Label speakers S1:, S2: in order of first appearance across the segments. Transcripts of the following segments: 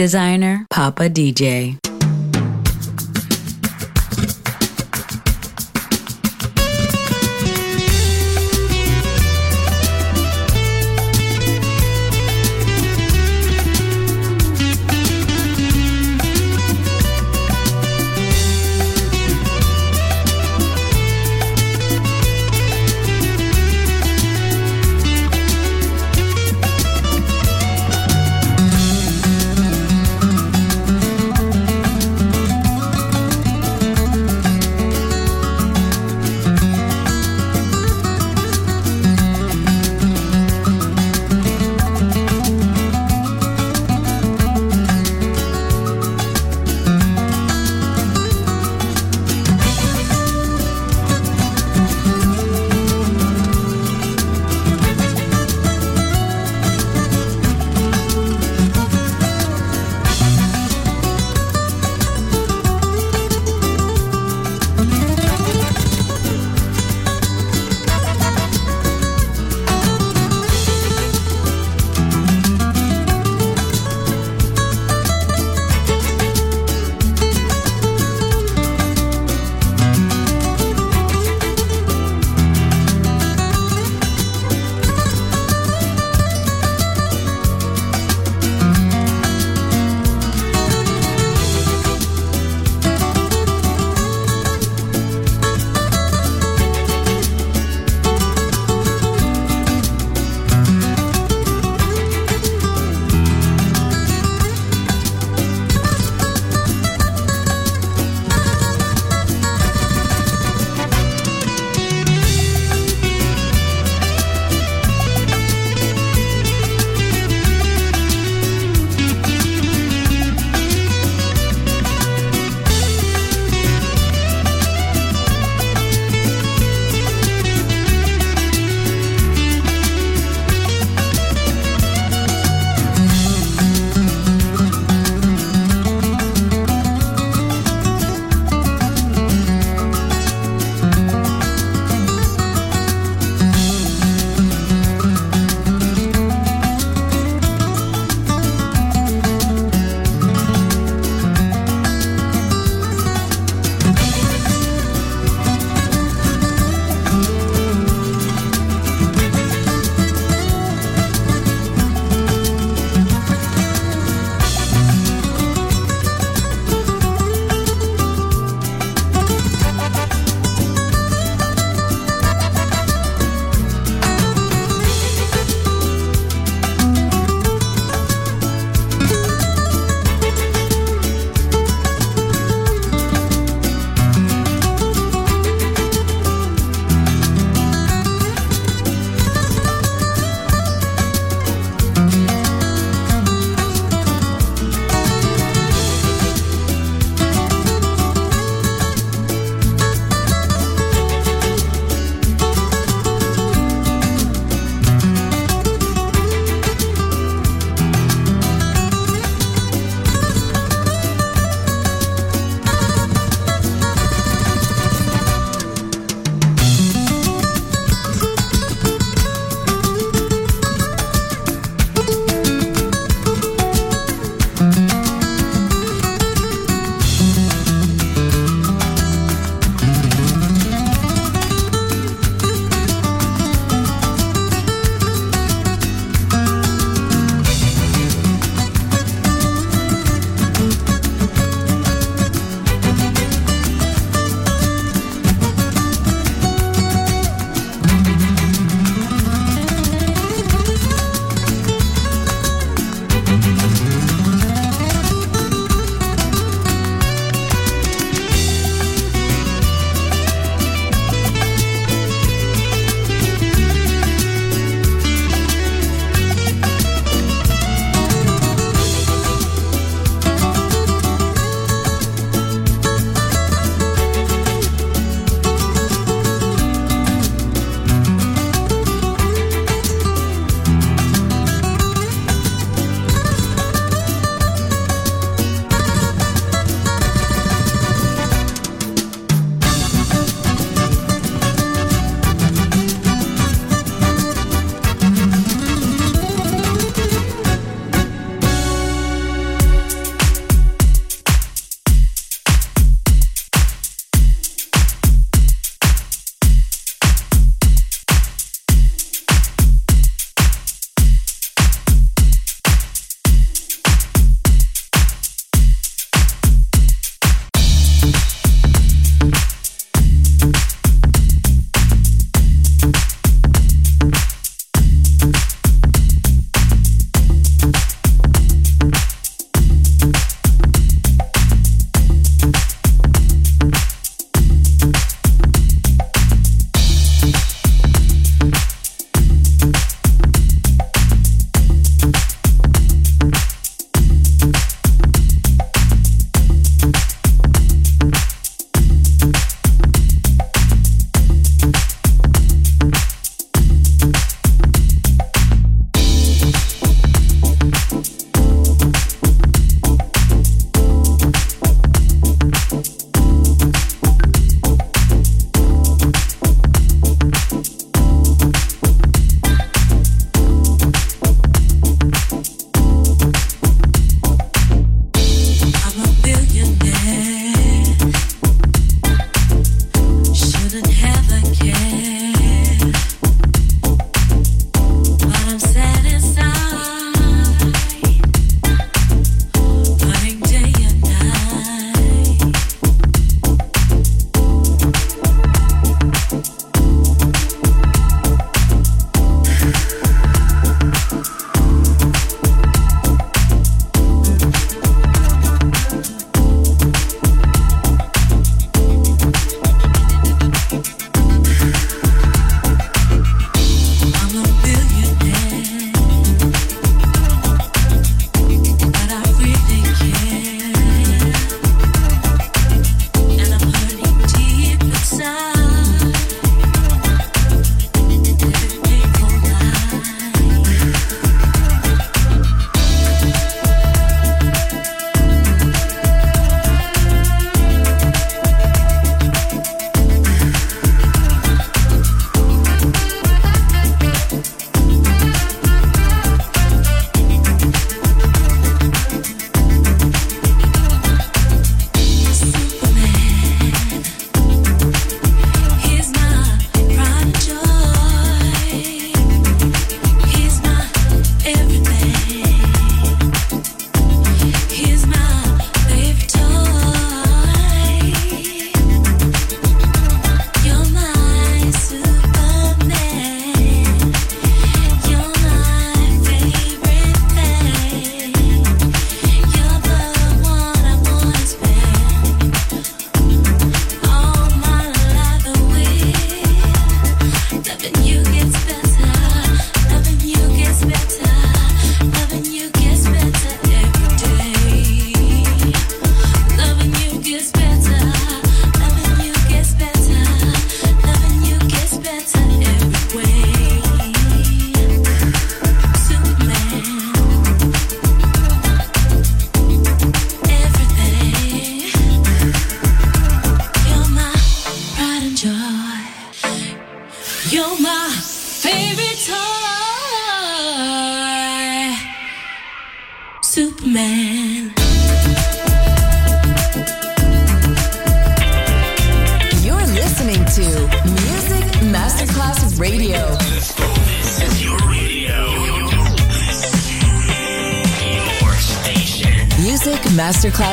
S1: Designer, Papa DJ.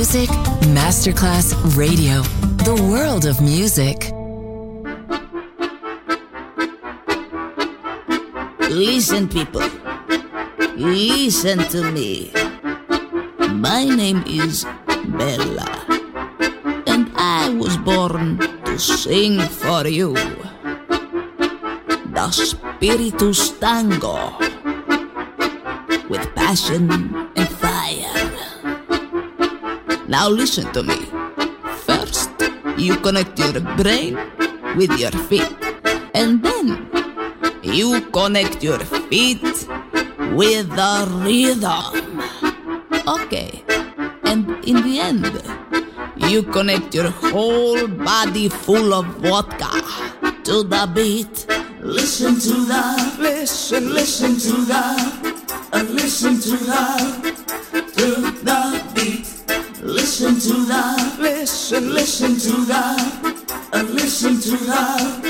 S2: Music Masterclass Radio, the world of music.
S3: Listen, people. Listen to me. My name is Bella, and I was born to sing for you. The Spiritus Tango with passion. Now listen to me. First, you connect your brain with your feet, and then you connect your feet with the rhythm. Okay, and in the end, you connect your whole body full of vodka to the beat. Listen to the, listen, listen to the, uh, listen to the, Listen listen, listen to the, uh, listen to the,